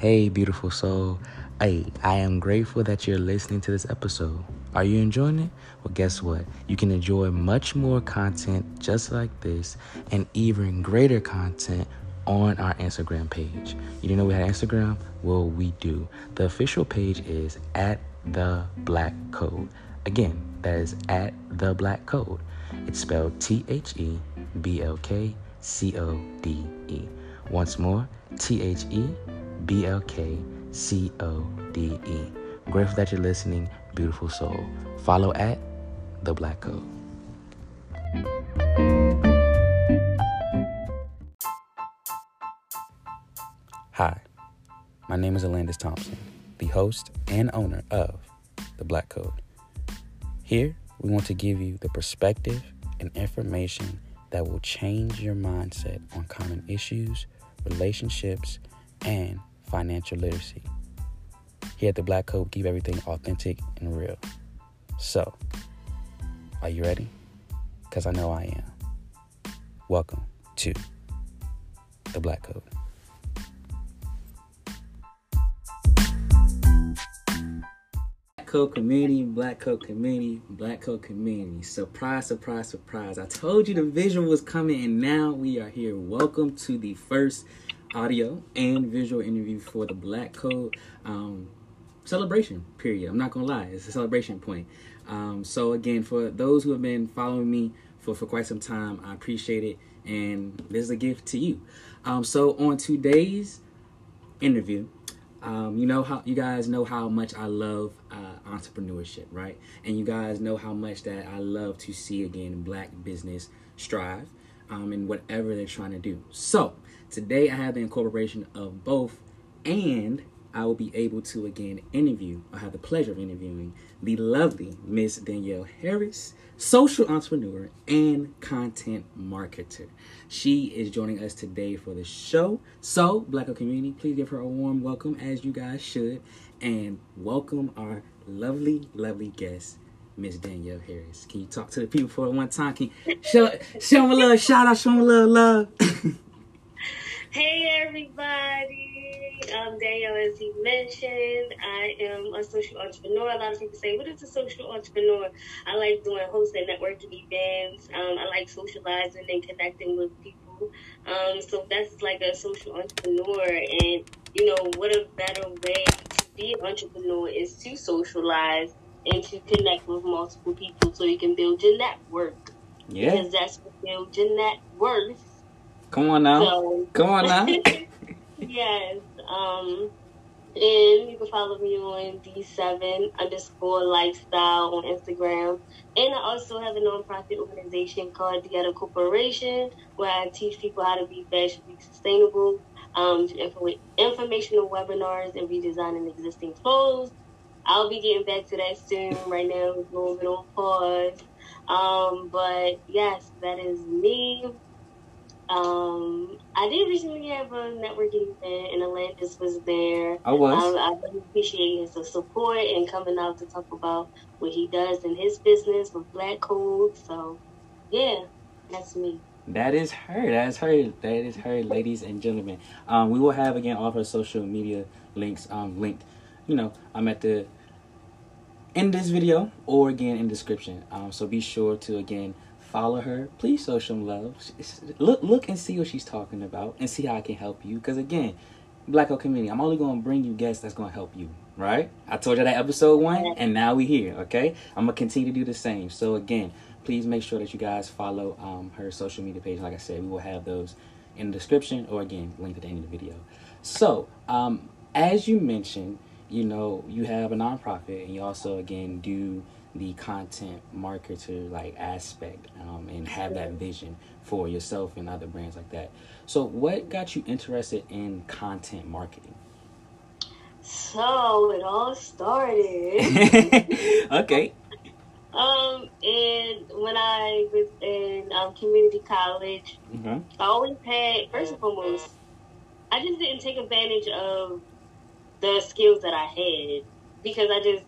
Hey, beautiful soul. Hey, I am grateful that you're listening to this episode. Are you enjoying it? Well, guess what? You can enjoy much more content just like this and even greater content on our Instagram page. You didn't know we had Instagram? Well, we do. The official page is at the black code. Again, that is at the black code. It's spelled T H E B L K C O D E. Once more, T H E B L K C O D E. Grateful that you're listening, beautiful soul. Follow at the black code. Hi, my name is Alandis Thompson, the host and owner of The Black Code. Here, we want to give you the perspective and information that will change your mindset on common issues, relationships, and financial literacy. Here at The Black Code, we keep everything authentic and real. So, are you ready? Because I know I am. Welcome to The Black Code. Code community, Black Code community, Black Code community. Surprise, surprise, surprise. I told you the visual was coming, and now we are here. Welcome to the first audio and visual interview for the Black Code um, celebration period. I'm not gonna lie, it's a celebration point. Um, so again, for those who have been following me for, for quite some time, I appreciate it, and this is a gift to you. Um, so on today's interview, um, you know how you guys know how much I love uh, entrepreneurship, right? And you guys know how much that I love to see again black business strive um, in whatever they're trying to do. So today I have the incorporation of both, and I will be able to again interview. I have the pleasure of interviewing the lovely Miss Danielle Harris, social entrepreneur and content marketer. She is joining us today for the show. So, Black community, please give her a warm welcome, as you guys should, and welcome our lovely, lovely guest. Miss Danielle Harris. Can you talk to the people for one time? Can you show show them a little shout out, show them a little love. hey everybody. I'm Danielle, as he mentioned. I am a social entrepreneur. A lot of people say, What is a social entrepreneur? I like doing hosting networking events. Um, I like socializing and connecting with people. Um, so that's like a social entrepreneur. And, you know, what a better way to be an entrepreneur is to socialize and to connect with multiple people so you can build your network. Yeah. Because that's what builds your net worth. Come on now. So, Come on now. yes. Um, and you can follow me on D7 underscore lifestyle on Instagram. And I also have a nonprofit organization called The Other Corporation where I teach people how to be fashionably sustainable, um, informational webinars, and redesigning existing clothes. I'll be getting back to that soon. Right now, it's a little bit on pause. Um, but yes, that is me. Um, I did recently have a networking event, and Alandis was there. I was. Um, I really appreciate his support and coming out to talk about what he does in his business with Black Code. So, yeah, that's me. That is her. That is her. That is her, ladies and gentlemen. Um, we will have again all of her social media links um, linked. You know, I'm at the in this video or again in description. Um, so be sure to again follow her. Please show some love. Look, look and see what she's talking about, and see how I can help you. Because again, Black Code community, I'm only going to bring you guests that's going to help you. Right? I told you that episode one, and now we here. Okay, I'm gonna continue to do the same. So again, please make sure that you guys follow um, her social media page. Like I said, we will have those in the description or again linked at the end of the video. So um, as you mentioned, you know you have a nonprofit, and you also again do the content marketer like aspect um, and have that vision for yourself and other brands like that. So, what got you interested in content marketing? So it all started. okay. Um, and when I was in um, community college, Mm-hmm. I always had first and foremost, I just didn't take advantage of the skills that I had because I just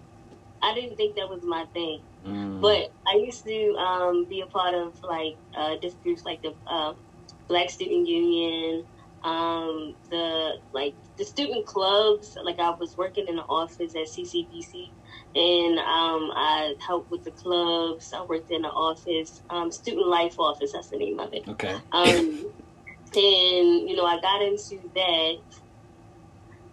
I didn't think that was my thing. Mm. But I used to um, be a part of like uh, different groups like the uh, Black Student Union, um, the like the student clubs. Like I was working in the office at CCBC, and um, I helped with the clubs. I worked in the office, um, student life office. That's the name of it. Okay. Um, and you know, I got into that.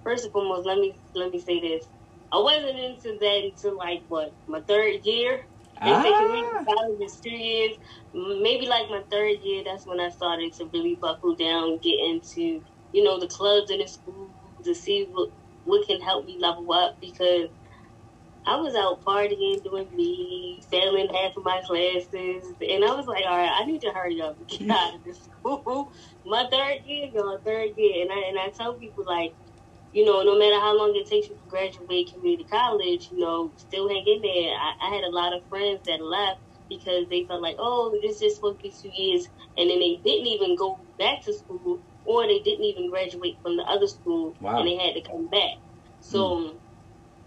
First and foremost, let me let me say this: I wasn't into that until like what my third year. They Ah. say community is two years. Maybe like my third year, that's when I started to really buckle down, get into you know the clubs in the school to see what what can help me level up because I was out partying, doing me, failing half of my classes, and I was like, all right, I need to hurry up and get out of this school. my third year, y'all, third year, and I and I tell people like, you know, no matter how long it takes you to graduate community college, you know, still hang in there. I, I had a lot of friends that left because they felt like, oh, this is supposed to be two years, and then they didn't even go back to school, or they didn't even graduate from the other school, Wow. and they had to come back. So.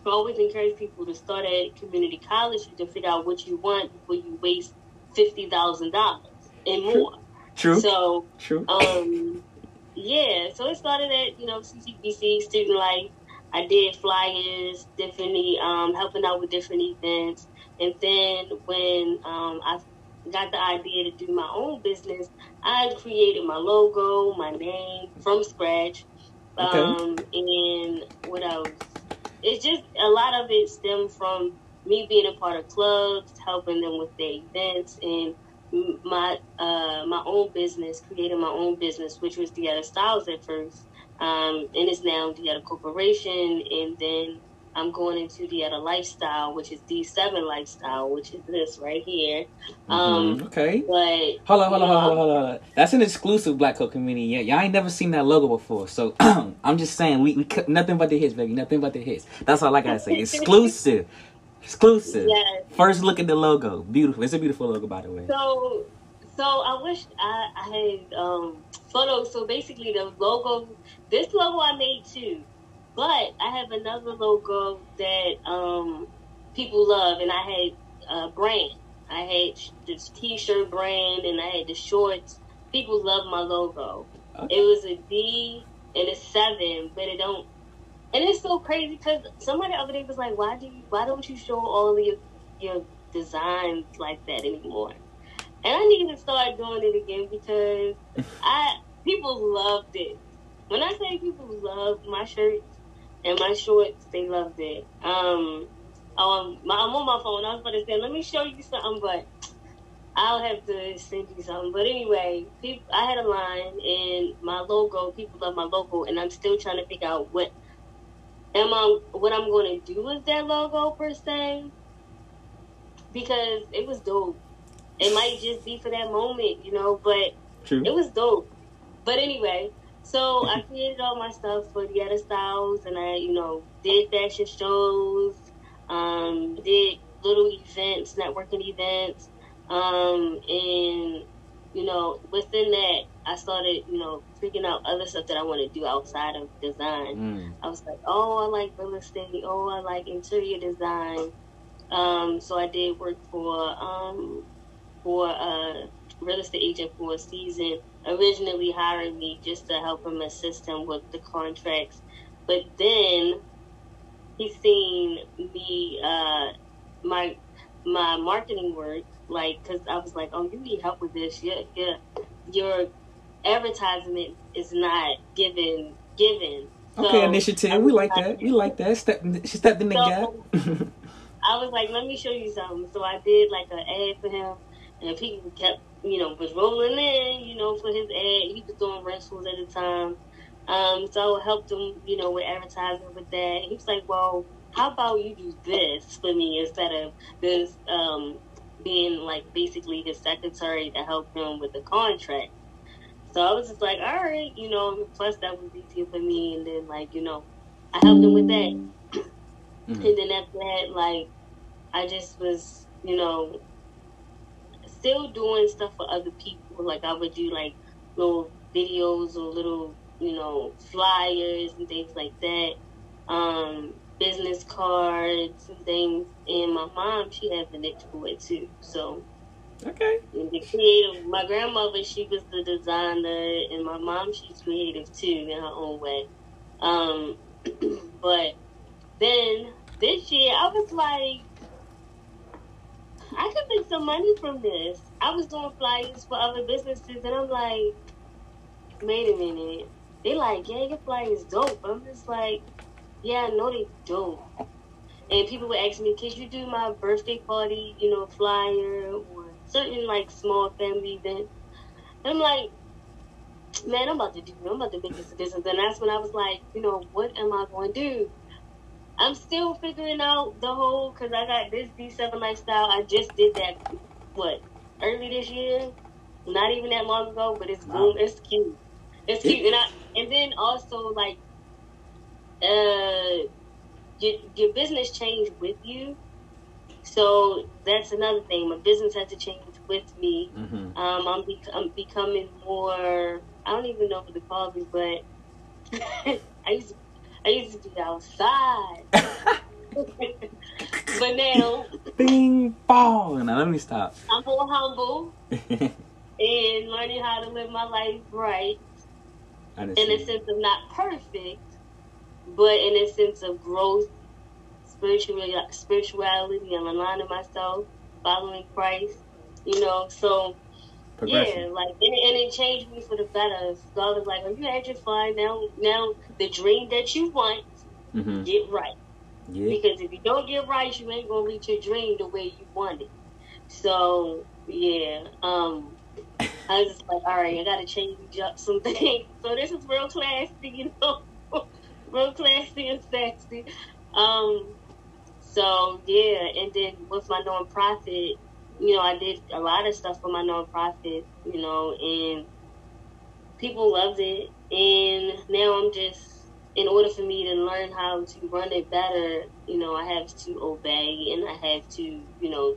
I always encourage people to start at community college. You can figure out what you want before you waste fifty thousand dollars and True. more. True. So, True. um, yeah. So it started at you know CCBC Student Life. I did flyers, differently um, helping out with different events, and then when um, I got the idea to do my own business, I created my logo, my name from scratch, Okay. um, and what else? It's just a lot of it stemmed from me being a part of clubs, helping them with their events, and my uh, my own business, creating my own business, which was Dieta Styles at first, um, and it's now Dieta Corporation, and then I'm going into Dieta Lifestyle, which is D7 Lifestyle, which is this right here. Um, Mhm. Okay. But Hold on, hold on, hold on, hold on, hold on. That's an exclusive Black Code community. Yeah, y'all ain't never seen that logo before. So I'm just saying, we, we nothing but the hits, baby. Nothing but the hits. That's all I gotta say. Exclusive, exclusive. Yes. First look at the logo. Beautiful. It's a beautiful logo, by the way. So, so I wish I, I had um, photos. So basically, the logo, this logo I made too, but I have another logo that um, people love, and I had a brand. I had this T-shirt brand, and I had the shorts. People love my logo. Okay. It was a D and a seven, but it don't. And it's so crazy because somebody the other day was like, "Why do you? Why don't you show all of your your designs like that anymore?" And I need to start doing it again because I people loved it. When I say people loved my shirts and my shorts, they loved it. Um, um, my, I'm on my phone. I was about to say, let me show you something, but I'll have to send you something. But anyway, people, I had a line and my logo. People love my logo, and I'm still trying to figure out what am I, what I'm going to do with that logo per se, because it was dope. It might just be for that moment, you know, but True. it was dope. But anyway, so I created all my stuff for the other styles, and I, you know, did fashion shows, um, did little events, networking events, um, and you know, within that, I started, you know, figuring out other stuff that I want to do outside of design. Mm. I was like, oh, I like real estate. Oh, I like interior design. Um, so I did work for um, for a real estate agent for a season. Originally hired me just to help him assist him with the contracts, but then he seen me uh, my my marketing work like because I was like, oh, you need help with this. Yeah, yeah, your advertisement is not given given. Okay, So, initiative. We like that. We like that. Step, she stepped in the So- gap. I was like, let me show you something. So I did like an ad for him, and people kept, you know, was rolling in, you know, for his ad. He was doing rentals at the time. Um, so I helped him, you know, with advertising with that. He was like, well, how about you do this for me instead of this, um, being like basically his secretary to help him with the contract. So I was just like, all right, you know, plus that was easier for me. And then like, you know, I helped him with that. Mhm. And then after that, like, I just was, you know, still doing stuff for other people. Like, I would do, like, little videos or little, you know, flyers and things like that. Um, business cards and things. And my mom, she had for too. So, Okay. And the creative. My grandmother, she was the designer, and my mom, she's creative too in her own way. Um, but then this year, I was like, I could make some money from this. I was doing flyers for other businesses, and I'm like, wait a minute. They like, yeah, your flyers dope. I'm just like, yeah, no, they dope. And people would ask me, could you do my birthday party, you know, flyer or certain like small family event? And I'm like, man, I'm about to do, I'm about to make this a business. And that's when I was like, you know, what am I going to do? I'm still figuring out the whole, because I got this D7 lifestyle. I just did that, what, early this year? Not even that long ago, but it's boom, it's cute. It's cute. And I, and then also like, uh, your, your business changed with you. So that's another thing. My business had to change with me. Mm-hmm. Um, I'm, bec- I'm becoming more. I don't even know what to call me, but I used to, I used to be outside. but now Bing bong. Now let me stop. I'm more humble and learning how to live my life right in a sense of not perfect, but in a sense of growth, spiritual spirituality, and aligning myself, following Christ. You know, so yeah, like and, and it changed me for the better. God was like, "Are you at your fine now? Now the dream that you want, Mm-hmm. get right. Yeah. Because if you don't get right, you ain't gonna reach your dream the way you want it. So yeah, um, I was just like, all right, I gotta change up some things. So this is real classy, you know, real classy and sexy. Um, so yeah, and then with my nonprofit, you know, I did a lot of stuff for my nonprofit, you know, and people loved it. And now I'm just, in order for me to learn how to run it better, you know, I have to obey and I have to, you know,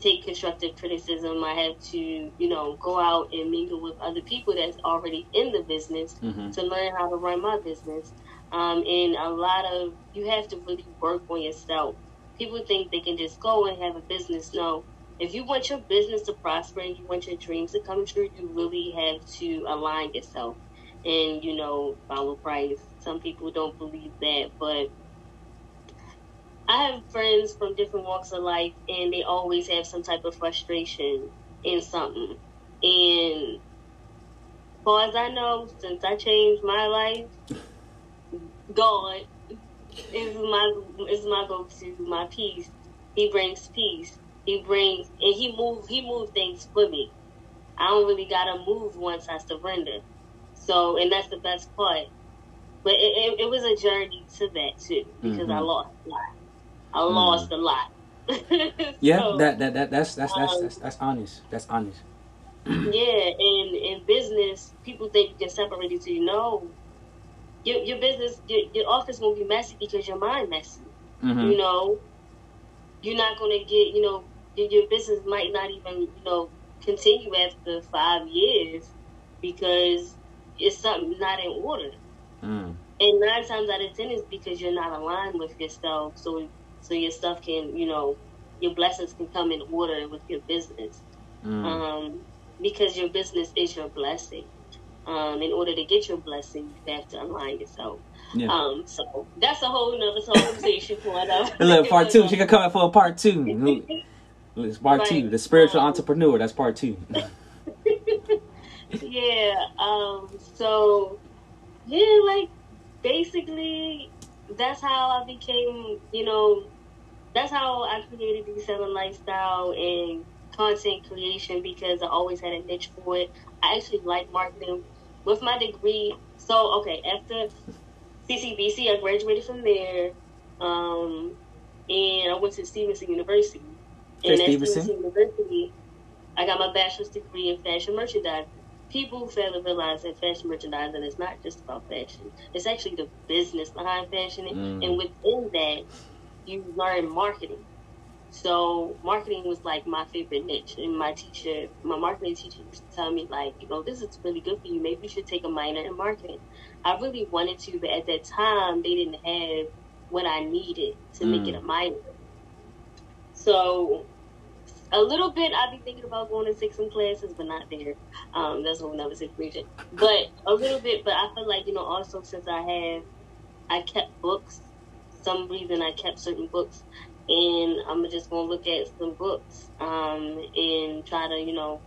take constructive criticism. I have to, you know, go out and mingle with other people that's already in the business Mm-hmm. to learn how to run my business. Um, and a lot of you have to really work on yourself. People think they can just go and have a business. No, if you want your business to prosper and you want your dreams to come true, you really have to align yourself and you know follow Christ. Some people don't believe that, but I have friends from different walks of life, and they always have some type of frustration in something. And far as I know, since I changed my life, God is my is my go to, my peace. He brings peace. He brings and he move he move things for me. I don't really gotta move once I surrender. So and that's the best part. But it, it, it was a journey to that too because I Mhm. lost a lot. I lost a lot. Yeah, So- that, that that that's that's that's um, that's, that's honest. That's honest. Yeah, and in business, people think you can separate it. So you know, your your business, your, your office won't be messy because your mind messy. Mm-hmm. You know, you're not gonna get. You know, your, your business might not even you know continue after five years because it's something not in order. Mm. And nine times out of ten is because you're not aligned with yourself. So so your stuff can you know your blessings can come in order with your business Mm. um, because your business is your blessing. Um, in order to get your blessing, you have to align yourself. Yeah. Um, so that's a whole nother conversation for another. Look, part two. She can come in for a part two. It's part two. The spiritual Um, entrepreneur. That's part two. yeah. Um. So, yeah, like basically, that's how I became. You know, that's how I created D7 lifestyle and content creation because I always had a niche for it. I actually like marketing. With my degree, so okay, after CCBC, I graduated from there, um, and I went to Stevenson University. And at Stevenson. Stevenson University, I got my bachelor's degree in fashion merchandising. People fail to realize that fashion merchandising is not just about fashion; it's actually the business behind fashion, Mm. and within that, you learn marketing. So marketing was like my favorite niche, and my teacher, my marketing teacher, used to tell me like, you know, this is really good for you. Maybe you should take a minor in marketing. I really wanted to, but at that time they didn't have what I needed to make Mm. it a minor. So a little bit. I'd be thinking about going to take some classes, but not there. Um, that's what never said region. But a little bit. But I feel like you know, also since I have, I kept books. Some reason I kept certain books, and I'm just gonna look at some books um, and try to you know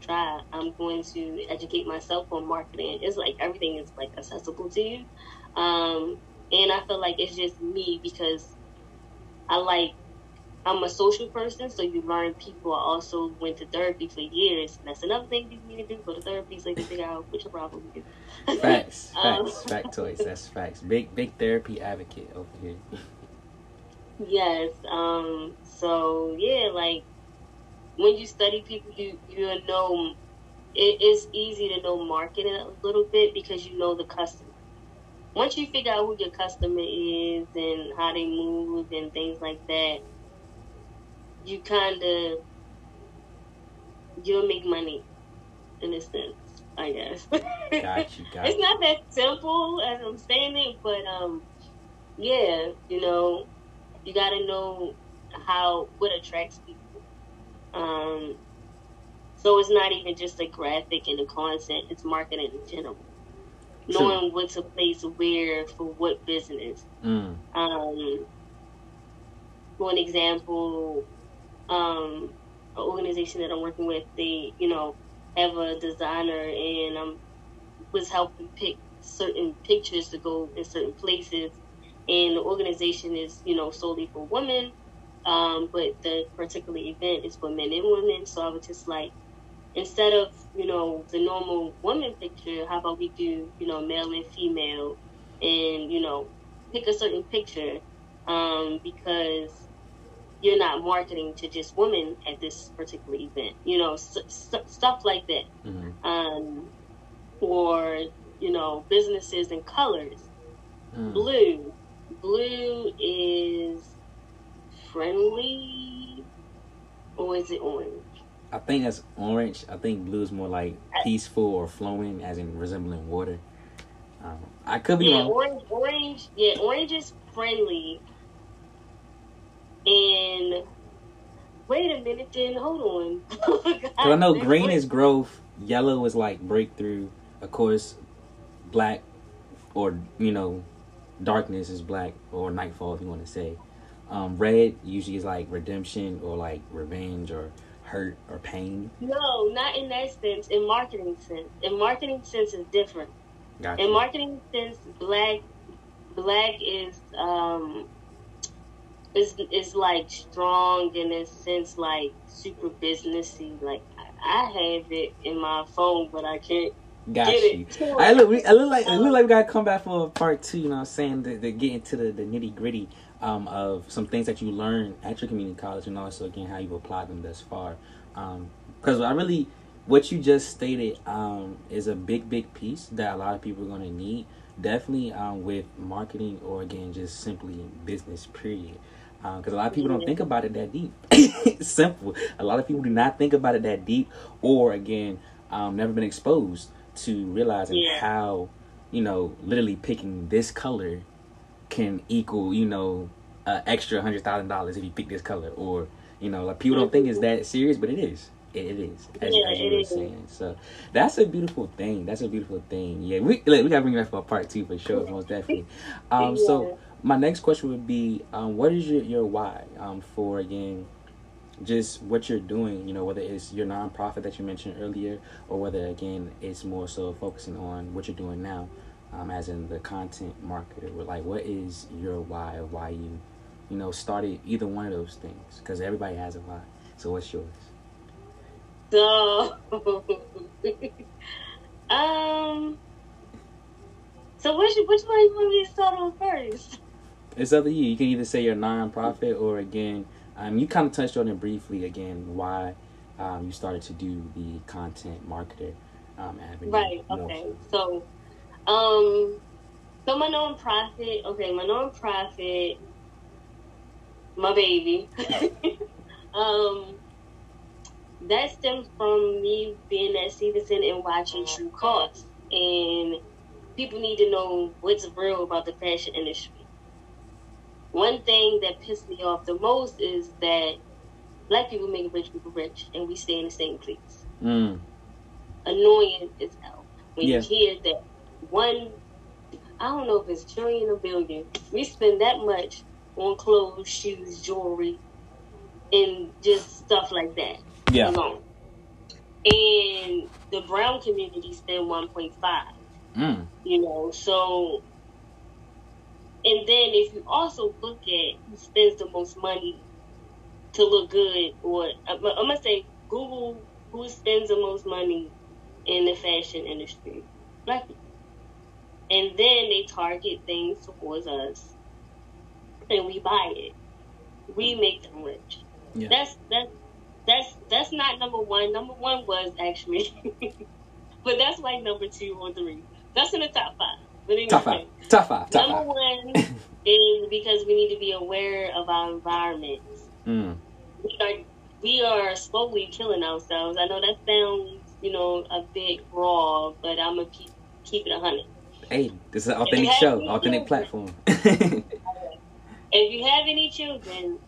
try. I'm going to educate myself on marketing. It's like everything is like accessible to you, um, and I feel like it's just me because I like I'm a social person, so you learn people. I also went to therapy for years, and that's another thing you need to do. Go to therapy so you can figure out what your problem is. Facts, um, facts, factoids. That's facts. Big, big therapy advocate over here. yes. Um. So yeah, like when you study people, you you know it is easy to know marketing a little bit because you know the customer. Once you figure out who your customer is and how they move and things like that, you kind of you'll make money in a sense, I guess. Got you. Got it's not that simple as I'm saying it, but um, yeah, you know, you got to know how what attracts people. Um, so it's not even just a graphic and the content; it's marketing in general. True. Knowing what to place where for what business. Mm. Um, for an example, um, an organization that I'm working with, they, you know, have a designer and I um, was helping pick certain pictures to go in certain places. And the organization is, you know, solely for women, um, but the particular event is for men and women. So I was just like, instead of, you know, the normal woman picture, how about we do, you know, male and female and, you know, pick a certain picture um, because you're not marketing to just women at this particular event. You know, stuff like that. Mm-hmm. Um, or you know, businesses and colors. Mm. Blue, blue is friendly, or is it orange? I think that's orange. I think blue is more like peaceful or flowing, as in resembling water. Um, I could be yeah, wrong. Orange, orange, yeah, orange is friendly and wait a minute, then hold on. Because I know green is growth, yellow is like breakthrough. Of course, black or you know, darkness is black or nightfall if you want to say. Um, red usually is like redemption or like revenge or hurt or pain. No, not in that sense. In marketing sense, in marketing sense is different. Gotcha. In marketing sense, black black is um it's it's like strong in a sense, like super businessy. Like I have it in my phone, but I can't. Got you. I look. We, I look like. It look like we gotta come back for part two. You know, what I'm saying to, to get into the, the nitty gritty um, of some things that you learned at your community college, and also again how you've applied them thus far. Because um, I really, what you just stated um, is a big, big piece that a lot of people are gonna need. Definitely um, with marketing or again just simply business. Period because uh, a lot of people don't think about it that deep. simple. A lot of people do not think about it that deep, or again, um, never been exposed to realizing yeah. how, you know, literally picking this color can equal, you know, uh, extra hundred thousand dollars if you pick this color, or you know, like people don't think it's that serious, but it is. It, it is, as, yeah, as you were saying. So that's a beautiful thing. That's a beautiful thing. Yeah, we we gotta bring that for a part two for sure, most definitely. Um, yeah. so my next question would be um, what is your, your why um, for again just what you're doing you know whether it's your nonprofit that you mentioned earlier or whether again it's more so focusing on what you're doing now um, as in the content marketer. Like what is your why? Why you you know started either one of those things? Because everybody has a why. So what's yours? So um so which which one you want me to start on first? It's up to you. You can either say you're nonprofit or again, um, you kind of touched on it briefly again why um, you started to do the content marketer um, avenue. Right. Okay. So, um, so my nonprofit. Okay, my nonprofit, my baby. um, that stems from me being at Stevenson and watching True Cost, and people need to know what's real about the fashion industry one thing that pissed me off the most is that Black people make rich people rich, and we stay in the same place. Mm. Annoying as hell when Yeah. you hear that one. I don't know if it's trillion or billion. We spend that much on clothes, shoes, jewelry, and just stuff like that Yeah. alone. And the brown community spend one point five. Mm. you know so and then if you also look at who spends the most money to look good or i'm I'm gonna say google who spends the most money in the fashion industry. Black people and then they target things towards us and we buy it. We make them rich. Yeah. that's that's that's that's not number one. Number one was actually but that's like number two or three. That's in the top five but anyway, Top five. Top five. Top number five. one is because we need to be aware of our environment. Mm. We are we are slowly killing ourselves. I know that sounds, you know, a bit raw, but I'm gonna keep keep it a hundred. Hey, this is an authentic show, authentic any platform. If you have any children,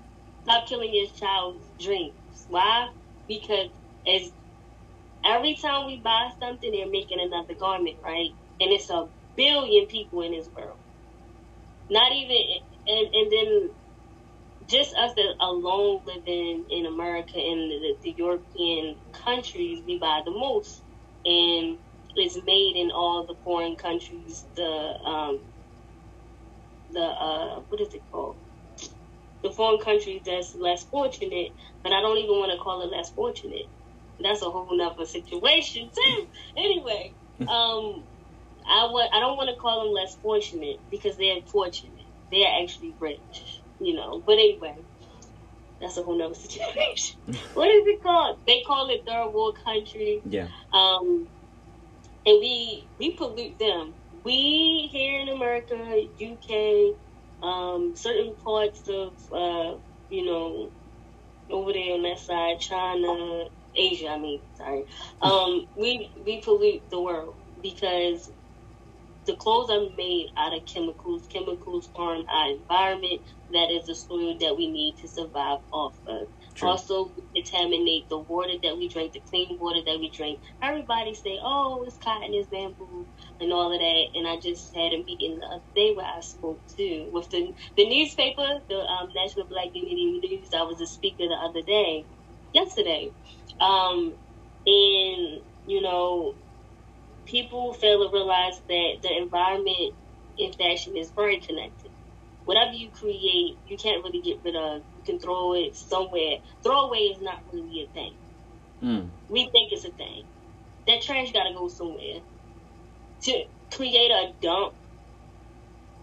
stop killing your child's dreams. Why? Because as every time we buy something, they're making another garment, right? And it's a billion people in this world. Not even, and and then just us that alone living in America and the, the European countries, we buy the most, and it's made in all the foreign countries. The um, the uh, what is it called? The foreign countries that's less fortunate, but I don't even want to call it less fortunate. That's a whole nother situation too. Anyway, um, I I don't want to call them less fortunate because they're fortunate. They're actually rich, you know. But anyway, that's a whole nother situation. what is it called? They call it third world country. yeah. Um, and we we pollute them. We here in America, UK, um, certain parts of uh, you know over there on that side, China, Asia. I mean, sorry. Um, we we pollute the world because the clothes are made out of chemicals. Chemicals harm our environment. That is the soil that we need to survive off of. True. Also, contaminate the water that we drink, the clean water that we drink. Everybody say, "Oh, it's cotton, it's bamboo," and all of that. And I just had a meeting the other day where I spoke to with the the newspaper, the um, National Black Unity News. I was a speaker the other day, yesterday, um, and you know, people fail to realize that the environment in fashion is very connected. Whatever you create, you can't really get rid of. You can throw it somewhere. Throwaway is not really a thing. Mm. We think it's a thing. That trash got to go somewhere. To create a dump,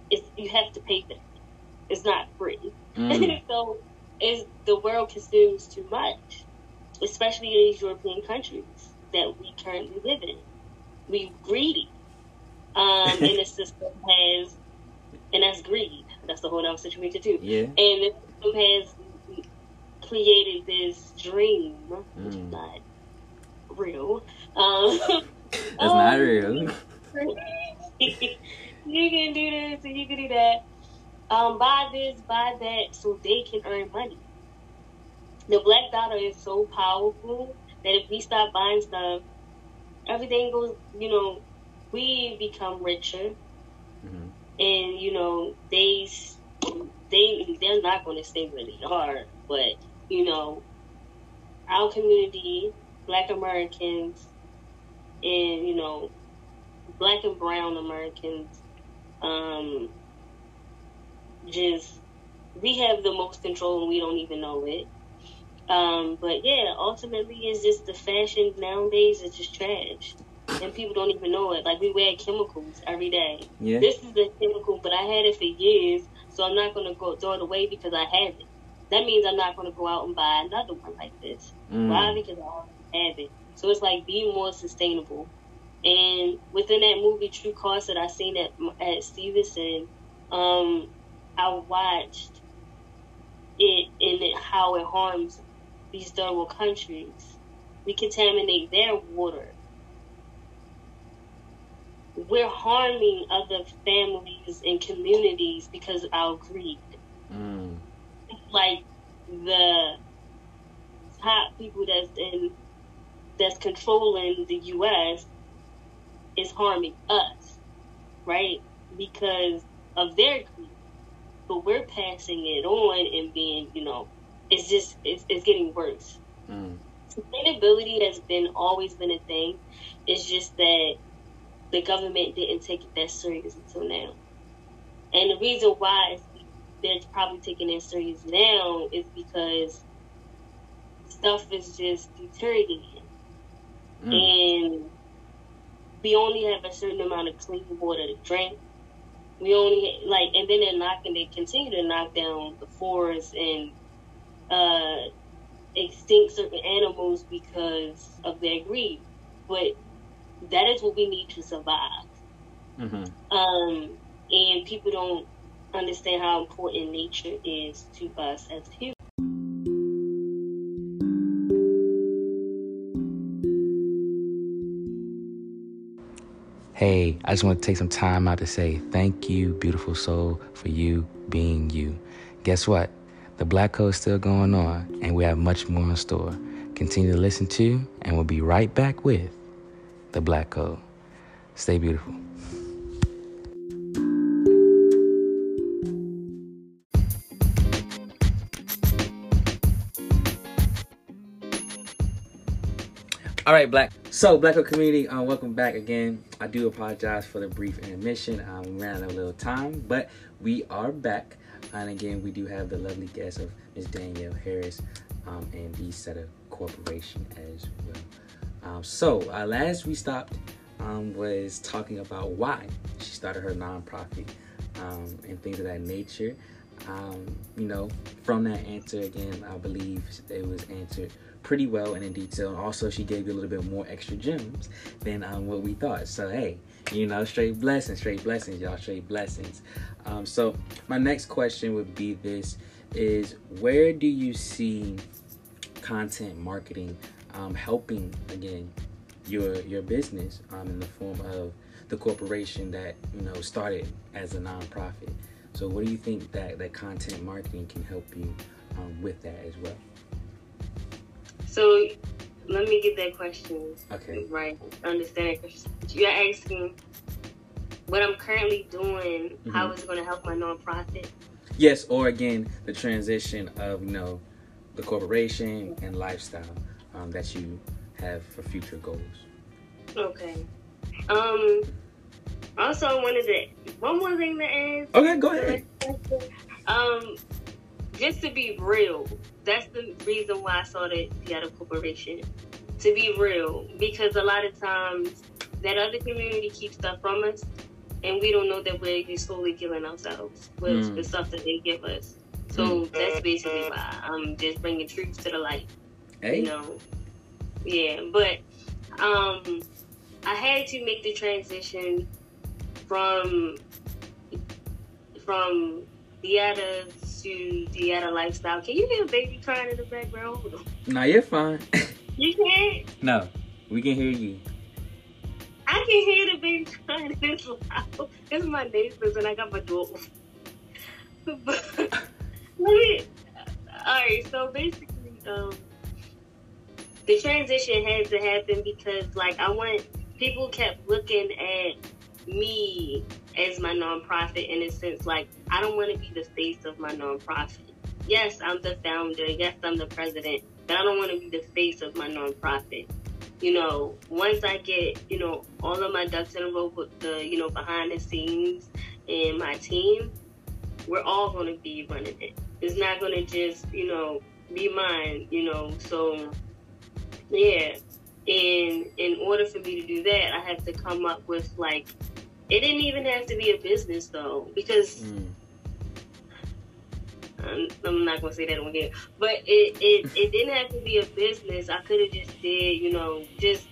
it's, you have to pay for it. It's not free. Mm. so is the world consumes too much, especially in these European countries that we currently live in. We greedy, um, and the system has, and that's greed. That's the whole other situation too. Yeah. And the system has created this dream, which is Mm. not real. Um, That's not real. you can do this and you can do that. Um, buy this, buy that, so they can earn money. The black dollar is so powerful that if we stop buying stuff, everything goes. You know, we become richer, Mhm. and you know they they they're not going to stay where they are, but you know, our community, Black Americans, and you know, Black and Brown Americans, um, just we have the most control and we don't even know it. Um, but yeah, ultimately, it's just the fashion nowadays is just trash, and people don't even know it. Like we wear chemicals every day. Yeah. This is the chemical, but I had it for years, so I'm not gonna go throw it away because I have it. That means I'm not gonna go out and buy another one like this. Mm. Why? Because I already have it. So it's like being more sustainable. And within that movie, True Cost that I seen at at Stevenson, um, I watched it and it, how it harms these third world countries. We contaminate their water. We're harming other families and communities because of our greed Mm. like the top people that's in that's controlling the U.S. is harming us, right? Because of their greed. But we're passing it on and being, you know, it's just it's, it's getting worse. Mm. Sustainability has been always been a thing. It's just that the government didn't take it that serious until now. And the reason why they're probably taking it serious now is because stuff is just deteriorating. Mm. And we only have a certain amount of clean water to drink. We only like, and then they're knocking. They continue to knock down the forests and uh, extinct certain animals because of their greed. But that is what we need to survive. Mm-hmm. Um, and people don't understand how important nature is to us as humans. Hey, I just want to take some time out to say thank you, beautiful soul, for you being you. Guess what? The Black Code is still going on, and we have much more in store. Continue to listen to, and we'll be right back with the Black Code. Stay beautiful. All right, Black. So, Black Code community, uh, welcome back again. I do apologize for the brief intermission. We ran out of little time, but we are back. And again, we do have the lovely guest of Ms. Danielle Harris um, and the Setter Corporation as well. Um, so, uh, last we stopped um, was talking about why she started her nonprofit um, and things of that nature. Um, you know, from that answer, again, I believe it was answered pretty well and in detail. And also, she gave you a little bit more extra gems than um, what we thought. So, hey, you know, straight blessings, straight blessings, y'all, straight blessings. Um, so, my next question would be this is where do you see content marketing um, helping, again, your your business um, in the form of the corporation that you know started as a nonprofit. So, what do you think that that content marketing can help you um, with that as well? So let me get that question okay. right. Understand You're asking what I'm currently doing, mm-hmm. how is it going to help my nonprofit? Yes, or again, the transition of you know the corporation and lifestyle um, that you have for future goals. Okay. Um. Also, I wanted to one more thing to ask. Okay, go ahead. Um, just to be real, that's the reason why I started the other Corporation. To be real, because a lot of times that other community keeps stuff from us, and we don't know that we're slowly killing ourselves with mm. the stuff that they give us. So mm. that's basically why I'm just bringing truth to the light. Hey. You know, yeah, but um, I had to make the transition from from theater to Deanna lifestyle. Can you hear a baby crying in the background? No, you're fine. You can't? No, we can hear you. I can hear the baby crying. It's loud. It's my neighbors and I got my door but, let me, alright, so basically, um, the transition had to happen because, like, I want people kept looking at me as my nonprofit in a sense like I don't want to be the face of my nonprofit. Yes, I'm the founder. Yes, I'm the president, but I don't want to be the face of my nonprofit. You know, once I get, you know, all of my ducks in a row with the, you know, behind the scenes and my team, we're all going to be running it. It's not going to just, you know, be mine, you know. So, yeah. And in order for me to do that, I have to come up with like it didn't even have to be a business though, because mm. I'm, I'm, not gonna say that again. But it, it it didn't have to be a business. I could have just did, you know, just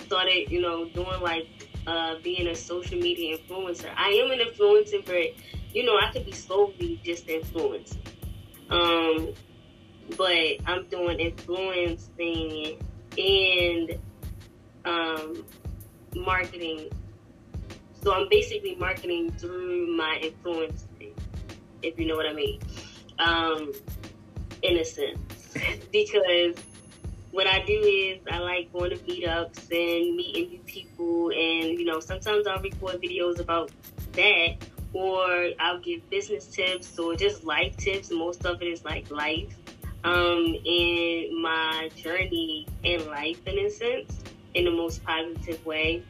started, you know, doing like uh, being a social media influencer. I am an influencer, but you know, I could be solely just influencing. Um, but I'm doing influencing and um, marketing so I'm basically marketing through my influence, if you know what I mean, um, in a sense. because what I do is I like going to meetups and meeting new people, and you know sometimes I'll record videos about that, or I'll give business tips or just life tips. Most of it is like life, um, and my journey in life in a sense, in the most positive way.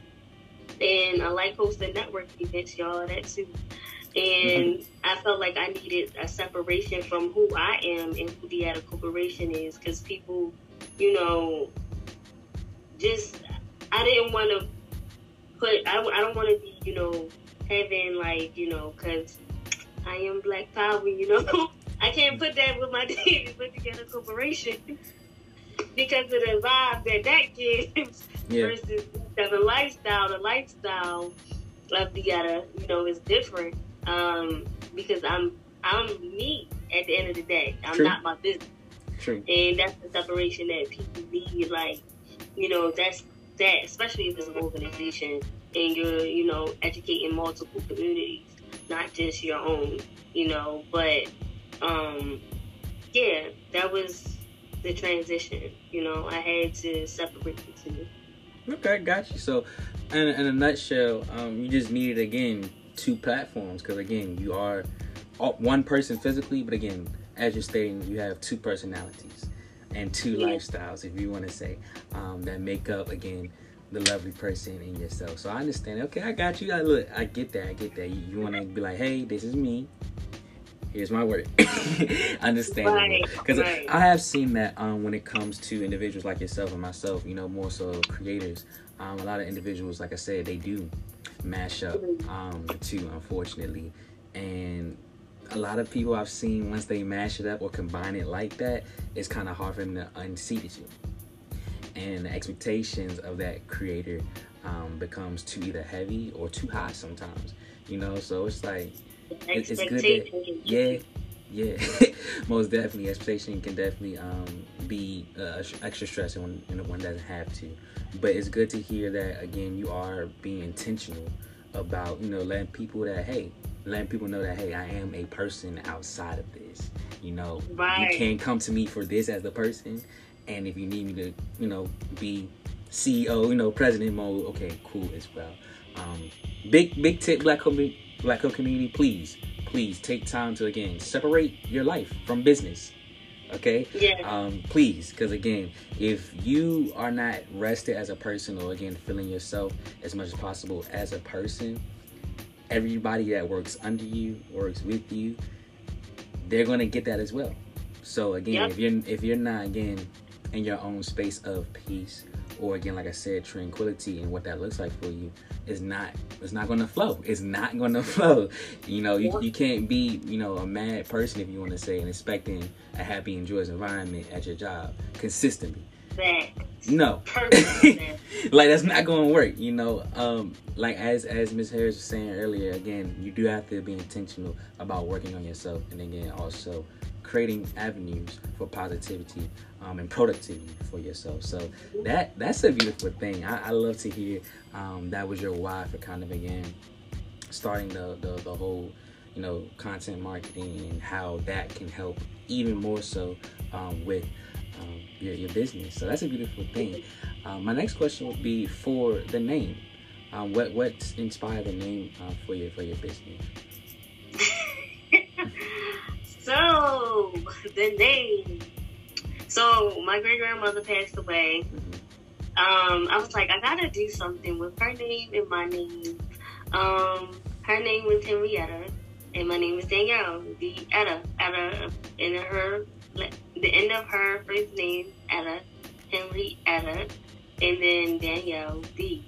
And I like hosting network events, y'all. That too. And mm-hmm. I felt like I needed a separation from who I am and who the Ada Corporation is because people, you know, just, I didn't want to put, I, I don't want to be, you know, having like, you know, because I am Black Power, you know. I can't put that with my put together corporation because of the vibe that that gives yeah. versus the lifestyle. The lifestyle of the other, you know, is different um, because I'm I'm me at the end of the day. I'm True. not my business. True. And that's the separation that people need. Like, you know, that's that, especially if it's an organization and you're, you know, educating multiple communities, not just your own, you know. But um, yeah, that was the transition. You know, I had to separate the two. Okay, got you. So, in, in a nutshell, um, you just needed again two platforms because again you are one person physically but again as you're stating you have two personalities and two yeah. lifestyles if you want to say um, that make up again the lovely person in yourself so i understand okay i got you i look i get that i get that you, you want to be like hey this is me here's my word understand because right, right. i have seen that um, when it comes to individuals like yourself and myself you know more so creators um, a lot of individuals like i said they do mash up um, the two, unfortunately. And a lot of people I've seen once they mash it up or combine it like that, it's kind of hard for them to unseat you. And the expectations of that creator um, becomes too either heavy or too high sometimes. You know, so it's like it's good that yeah, yeah, most definitely. Expectation can definitely um, be uh, extra stress when, when one doesn't have to. But it's good to hear that again. You are being intentional about you know letting people that hey, letting people know that hey, I am a person outside of this. You know, right. you can come to me for this as the person, and if you need me to, you know, be CEO, you know, president mode, okay, cool as well. Um, big big tip, black community, black community, please please take time to again separate your life from business okay? Yeah um please because again if you are not rested as a person or again feeling yourself as much as possible as a person everybody that works under you works with you they're going to get that as well. So again yep. if you're if you're not again in your own space of peace or again like i said tranquility and what that looks like for you is not it's not gonna flow. It's not gonna flow. You know you, you can't be you know a mad person if you want to say and expecting a happy and joyous environment at your job consistently. No. Like that's not gonna work you know? Um like as as miss harris was saying earlier again you do have to be intentional about working on yourself and again also creating avenues for positivity um, and productivity for yourself. So that that's a beautiful thing. I, I love to hear um, that was your why for kind of again starting the, the, the whole you know content marketing and how that can help even more so um, with um, your, your business. So that's a beautiful thing. Um, my next question would be for the name. Um, what what inspired the name uh, for your for your business? So the name. So my great grandmother passed away. Um, I was like, I gotta do something with her name and my name. Um, her name was Henrietta, and my name is Danielle. The Etta, Etta, in her the end of her first name, Etta, Henrietta, and then Danielle D.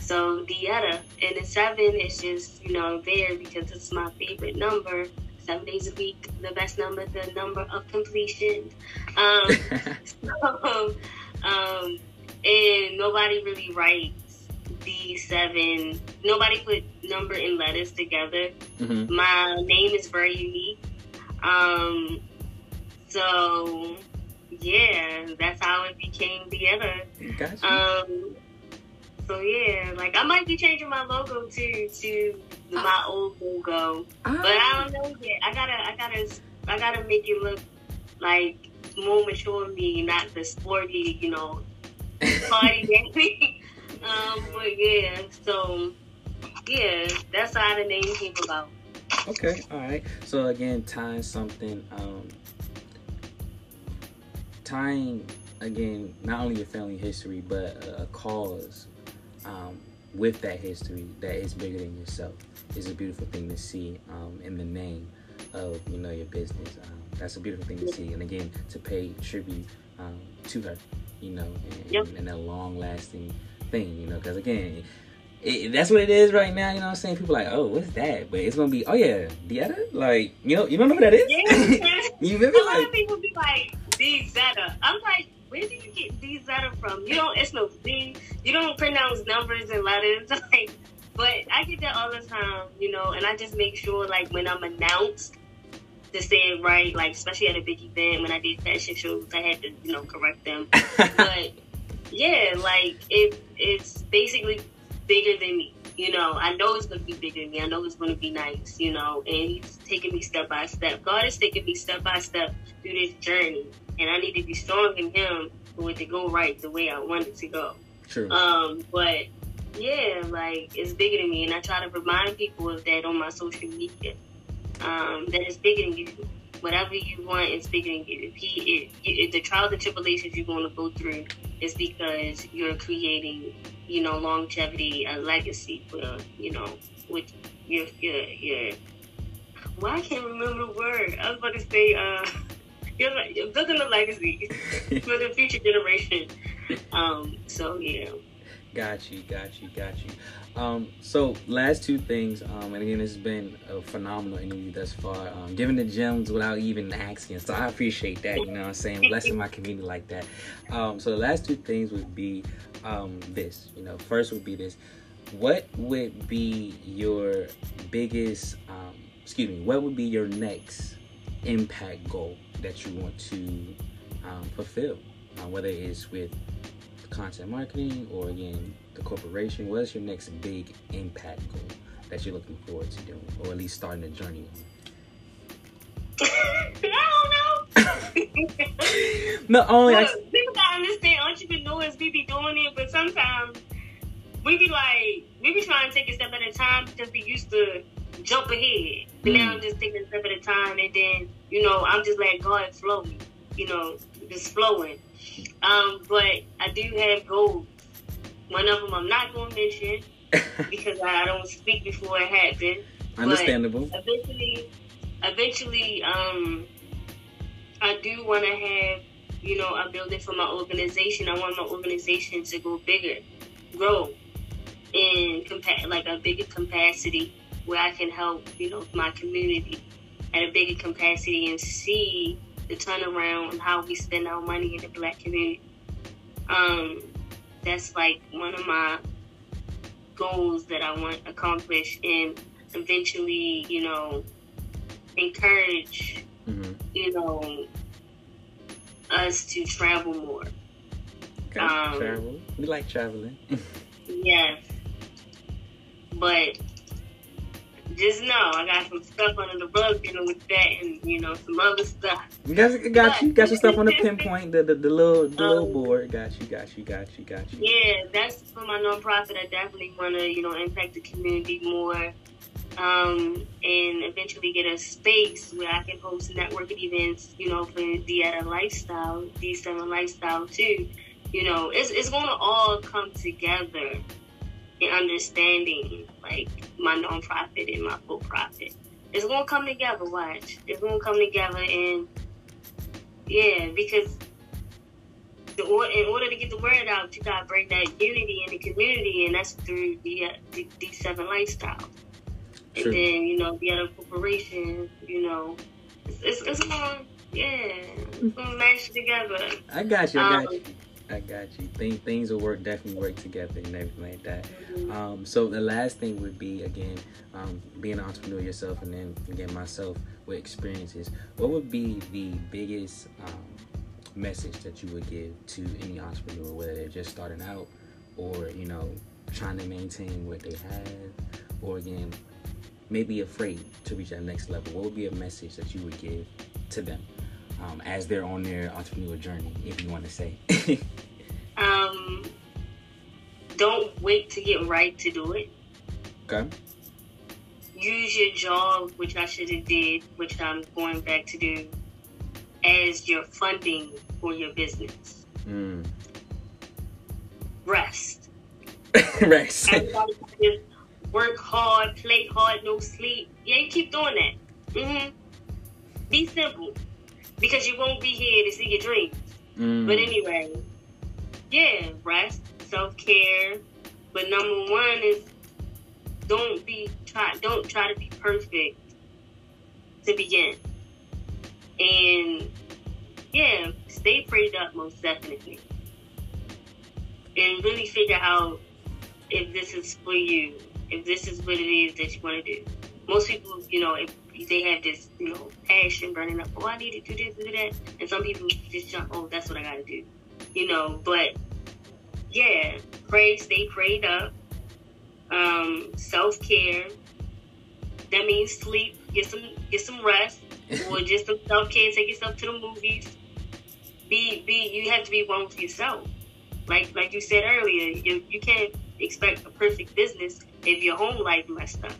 So the Etta and the seven is just you know there because it's my favorite number seven days a week, the best number, the number of completion. Um, so, um, and nobody really writes the seven. Nobody put number and letters together. Mm-hmm. My name is very unique. Um, so yeah, that's how it became the other. Gotcha. Um, so yeah, like I might be changing my logo too to my old logo, but I don't know yet. I gotta, I gotta, I gotta make it look like more mature me, not the sporty, you know, party Danny. um, but yeah, so yeah, that's how the name came about. Okay, all right. So again, tying something, um, tying again not only your family history but a, a cause um, with that history that is bigger than yourself is a beautiful thing to see um, in the name of you know your business. Um, that's a beautiful thing to see, and again to pay tribute um, to her, you know, and, Yep. and a long lasting thing, you know, because again. It, that's what it is right now, you know what I'm saying? People are like, oh, what's that? But it's gonna be, oh yeah, Dieta? Like, you know, you don't know who that is? Yeah. you remember? A lot Like, of people be like, D Zeta. I'm like, where do you get these letters from? You don't, it's no Z. You don't pronounce numbers and letters. Like, but I get that all the time, you know, and I just make sure, like, when I'm announced, to say it right, like, especially at a big event, when I did fashion shows, I had to, you know, correct them. but yeah, like, it, it's basically bigger than me. You know, I know it's going to be bigger than me. I know it's going to be nice, you know, and he's taking me step by step. God is taking me step by step through this journey, and I need to be strong in Him for it to go right the way I want it to go. True. Um, but yeah, like it's bigger than me, and I try to remind people of that on my social media. Um, that it's bigger than you. Whatever you want is bigger than you. If he, if, if the trials and tribulations you're going to go through is because you're creating, you know, longevity, a legacy for, you know, with your your your. Well, I can't remember the word. I was about to say, uh, you're, building a legacy for the future generation. Um, so yeah. Got you, got you, got you. Um, so last two things, um, and again, it's been a phenomenal interview thus far. Um, giving the gems without even asking, so I appreciate that. You know, what I'm saying blessing my community like that. Um, so the last two things would be um, this. You know, first would be this. What would be your biggest? Um, excuse me. What would be your next impact goal that you want to um, fulfill? Uh, whether it's with content marketing or again the corporation what's your next big impact goal that you're looking forward to doing or at least starting a journey I don't know. on no only I, Look, people gotta understand entrepreneurs we be doing it, but sometimes we be like we be trying to take a step at a time because we used to jump ahead. But now. I'm just taking a step at a time and then, you know, I'm just letting God flow me. You know, just flowing. Um, but I do have goals. One of them I'm not gonna mention because I don't speak before it happens. understandable eventually eventually um i do want to have you know a building for my organization i want my organization to go bigger grow in compa- like a bigger capacity where i can help you know my community at a bigger capacity and see the turnaround and how we spend our money in the black community um that's like one of my goals that i want accomplished and eventually, you know, encourage, hmm you know, us to travel more. okay. Um, travel we like traveling Yes. But just know I got some stuff under the rug dealing with that and, you know, some other stuff. you guys got you got your stuff on the pinpoint the, the, the little the little board got you got you got you got you Yeah, that's for my nonprofit. I definitely want to, you know, impact the community more, um, and eventually get a space where I can host networking events, you know, for the other lifestyle, the seven lifestyle too. You know, it's it's going to all come together in understanding like my nonprofit and my for profit. It's going to come together. Watch, it's going to come together, and yeah, because the, in order to get the word out, you gotta bring that unity in the community, and that's through the uh, the, the seven lifestyle. True. And then you know the other corporation, you know, it's it's, it's going yeah, it's gonna match together. i got you i got Um, you i got you Thing, things will work definitely work together and everything like that. Um, so the last thing would be again um, being an entrepreneur yourself, and then again myself with experiences. What would be the biggest um, message that you would give to any entrepreneur, whether they're just starting out, or you know trying to maintain what they have, or again maybe afraid to reach that next level? What would be a message that you would give to them um, as they're on their entrepreneurial journey, if you want to say? um, don't wait to get right to do it. Okay. Use your job, which I should have did, which I'm going back to do, as your funding for your business. Mm. Rest. Rest. work hard, play hard, no sleep. Yeah, you keep doing that. Mm-hmm. Be simple, because you won't be here to see your dreams. Mm. But anyway, yeah, rest, self care. But number one is don't be try don't try to be perfect to begin. And yeah, stay prayed up most definitely. And really figure out if this is for you, if this is what it is that you want to do. Most people, you know, if they have this, you know, passion burning up, oh, I need to do this and do that. And some people just jump, oh, that's what I got to do. You know, but yeah, pray, stay prayed up. Um, self care. That means sleep. Get some get some rest, or just some self care. Take yourself to the movies. Be be. You have to be one with yourself. Like like you said earlier, you you can't expect a perfect business if your home life messed up.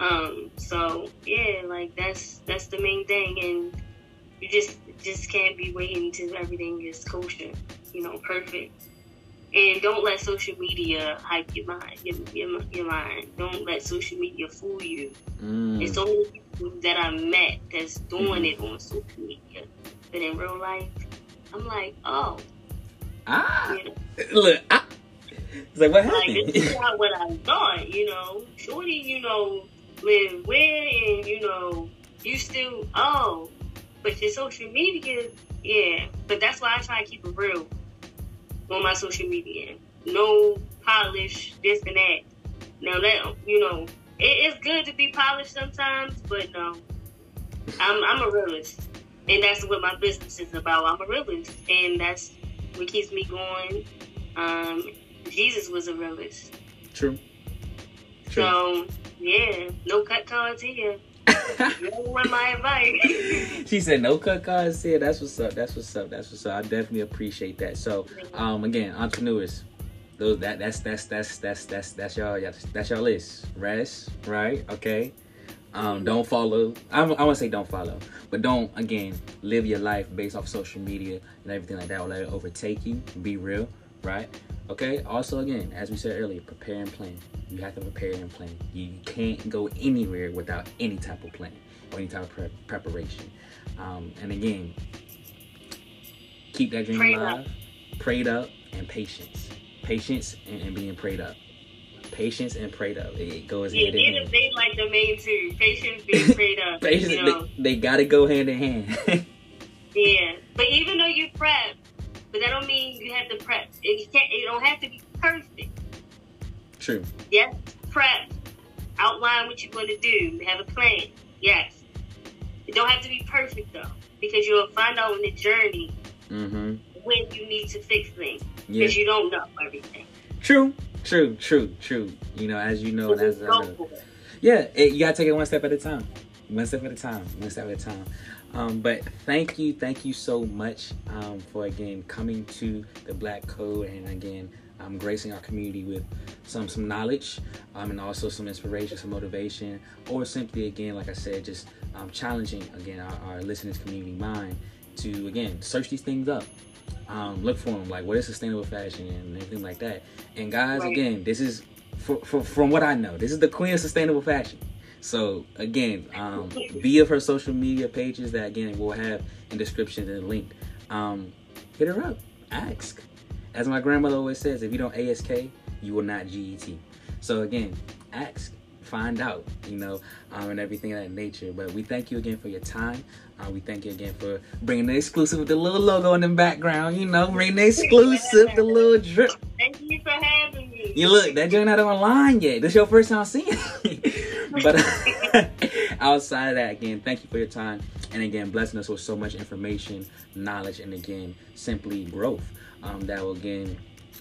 Um. So yeah, like that's that's the main thing, and you just just can't be waiting until everything is kosher, you know, perfect. And don't let social media hype your mind, your, your, your mind. Don't let social media fool you. Mm. So many people that I met that's doing mm-hmm. it on social media, but in real life, I'm like, oh, ah, you know? look, ah. It's like what happened? Like this is not what I thought. You know, Shorty, you know, live where, and you know, you still oh, but your social media, yeah. But that's why I try to keep it real on my social media. No polish, this and that. Now that you know, it's good to be polished sometimes, but no, I'm I'm a realist, and that's what my business is about. I'm a realist, and that's what keeps me going. Um, Jesus was a realist. True. True. So yeah, no cut cards here. you want my advice. she said no cut cards here. That's what's up. That's what's up. That's what's up. I definitely appreciate that. So, um, again, entrepreneurs, those that that's that's that's that's that's that's y'all that's y'all list. Rest, right? Okay. Um, don't follow. I, I want to say don't follow, but don't again live your life based off social media and everything like that. Or let it overtake you. Be real, right? Okay. Also, again, as we said earlier, prepare and plan. You have to prepare and plan. You can't go anywhere without any type of plan or any type of pre- preparation. Um, and again, keep that dream alive, up. prayed up, and patience. Patience and, and, being prayed up. Patience and prayed up. It goes yeah, hand in hand. They like the main two. Patience, being prayed up. Patience, you know? they, they got to go hand in hand. yeah, but even though you prep, but that don't mean you have to prep. It can't. It don't have to be perfect. True. Yes. Prep. Outline what you're going to do. Have a plan. Yes. It don't have to be perfect though, because you'll find out in the journey mm-hmm. when you need to fix things, because yeah. you don't know everything. True. True. True. True. You know, as you know, and as I know. Yeah, it, you gotta take it one step at a time. One step at a time. One step at a time. Um, but thank you, thank you so much um, for again coming to the Black Code and again um, gracing our community with some some knowledge um, and also some inspiration, some motivation, or simply again, like I said, just um, challenging again our, our listeners' community mind to again search these things up. Um, look for them, like what is sustainable fashion and everything like that. And guys, right. again, this is for, for, from what I know, this is the queen of sustainable fashion. So again, um, via her social media pages that again we'll have in description and linked. Um, hit her up, ask. As my grandmother always says, if you don't ASK, you will not GET. So again, ask, find out, you know, um, and everything of that nature. But we thank you again for your time. Uh, we thank you again for bringing the exclusive with the little logo in the background. You know, bringing the exclusive, the little drip. Thank you for having me. You look, that joint not online yet. This is your first time seeing it. but outside of that, again, thank you for your time. And again, blessing us with so much information, knowledge, and again, simply growth. Um, that will again,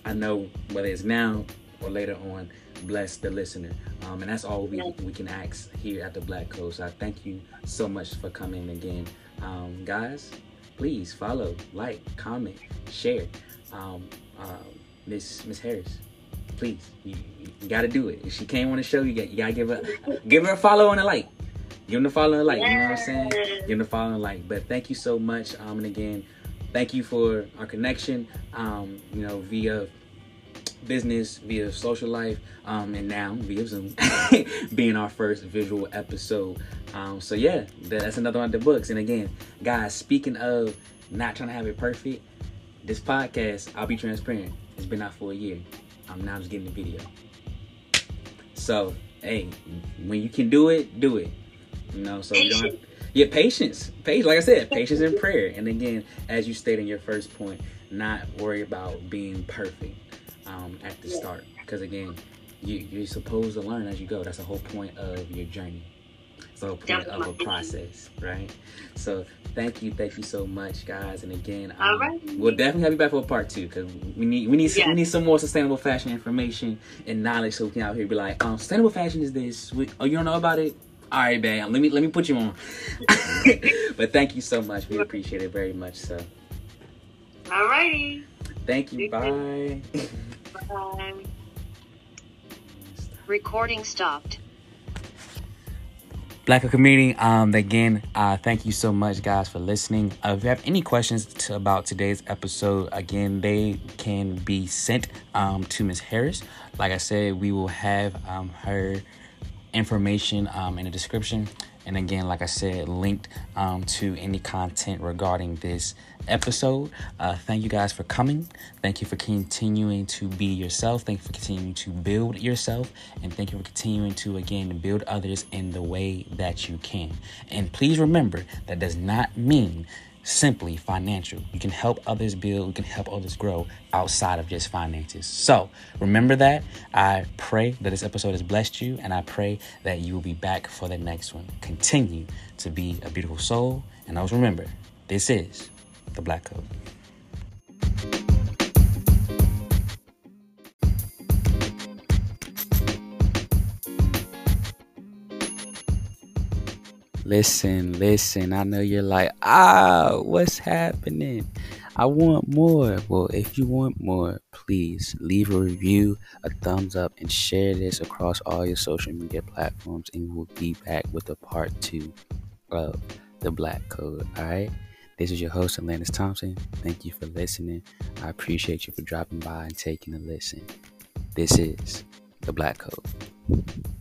I know whether it's now or later on, bless the listener. Um, and that's all we, we can ask here at the Black Code. I thank you so much for coming again. Um, guys, please follow, like, comment, share. Um, uh, Miss Miss Harris, please, you, you got to do it. If she came on the show, you got you got to give her give her a follow and a like. Give them the follow and a like. You know what I'm saying? Give them the follow and a like. But thank you so much. Um, and again, thank you for our connection. Um, you know, via business, via social life, um, and now via Zoom, being our first visual episode. Um, so yeah, that's another one of the books. And again, guys, speaking of not trying to have it perfect, this podcast, I'll be transparent. It's been out for a year. I'm now just getting the video. So, hey, when you can do it, do it. You know, so you don't have, yeah, patience. Patience, like I said, patience and prayer. And again, as you stated in your first point, not worry about being perfect um, at the start. Because again, you, you're supposed to learn as you go. That's the whole point of your journey. Whole point of a process, right? So thank you, thank you so much, guys. And again, um, we'll definitely have you back for part two because we need we need yeah. we need some more sustainable fashion information and knowledge so we can out here be like, um, sustainable fashion is this. We, oh, you don't know about it? All right, bam. Let me let me put you on. but thank you so much. We appreciate it very much. So. All righty. Thank you. Bye. Bye. Recording stopped. Black community, um, again, uh, thank you so much, guys, for listening. Uh, if you have any questions to, about today's episode, again, they can be sent um, to Miss Harris. Like I said, we will have um, her information um, in the description. And again, like I said, linked um, to any content regarding this episode. Uh, thank you guys for coming. Thank you for continuing to be yourself. Thank you for continuing to build yourself. And thank you for continuing to, again, build others in the way that you can. And please remember that does not mean simply financial. You can help others build, you can help others grow outside of just finances. So remember that. I pray that this episode has blessed you, and I pray that you will be back for the next one. Continue to be a beautiful soul, and always remember this is the Black Code. Listen, listen. I know you're like, ah, what's happening? I want more. Well, if you want more, please leave a review, a thumbs up, and share this across all your social media platforms. And we'll be back with a part two of the Black Code. All right. This is your host, Alandis Thompson. Thank you for listening. I appreciate you for dropping by and taking a listen. This is the Black Code.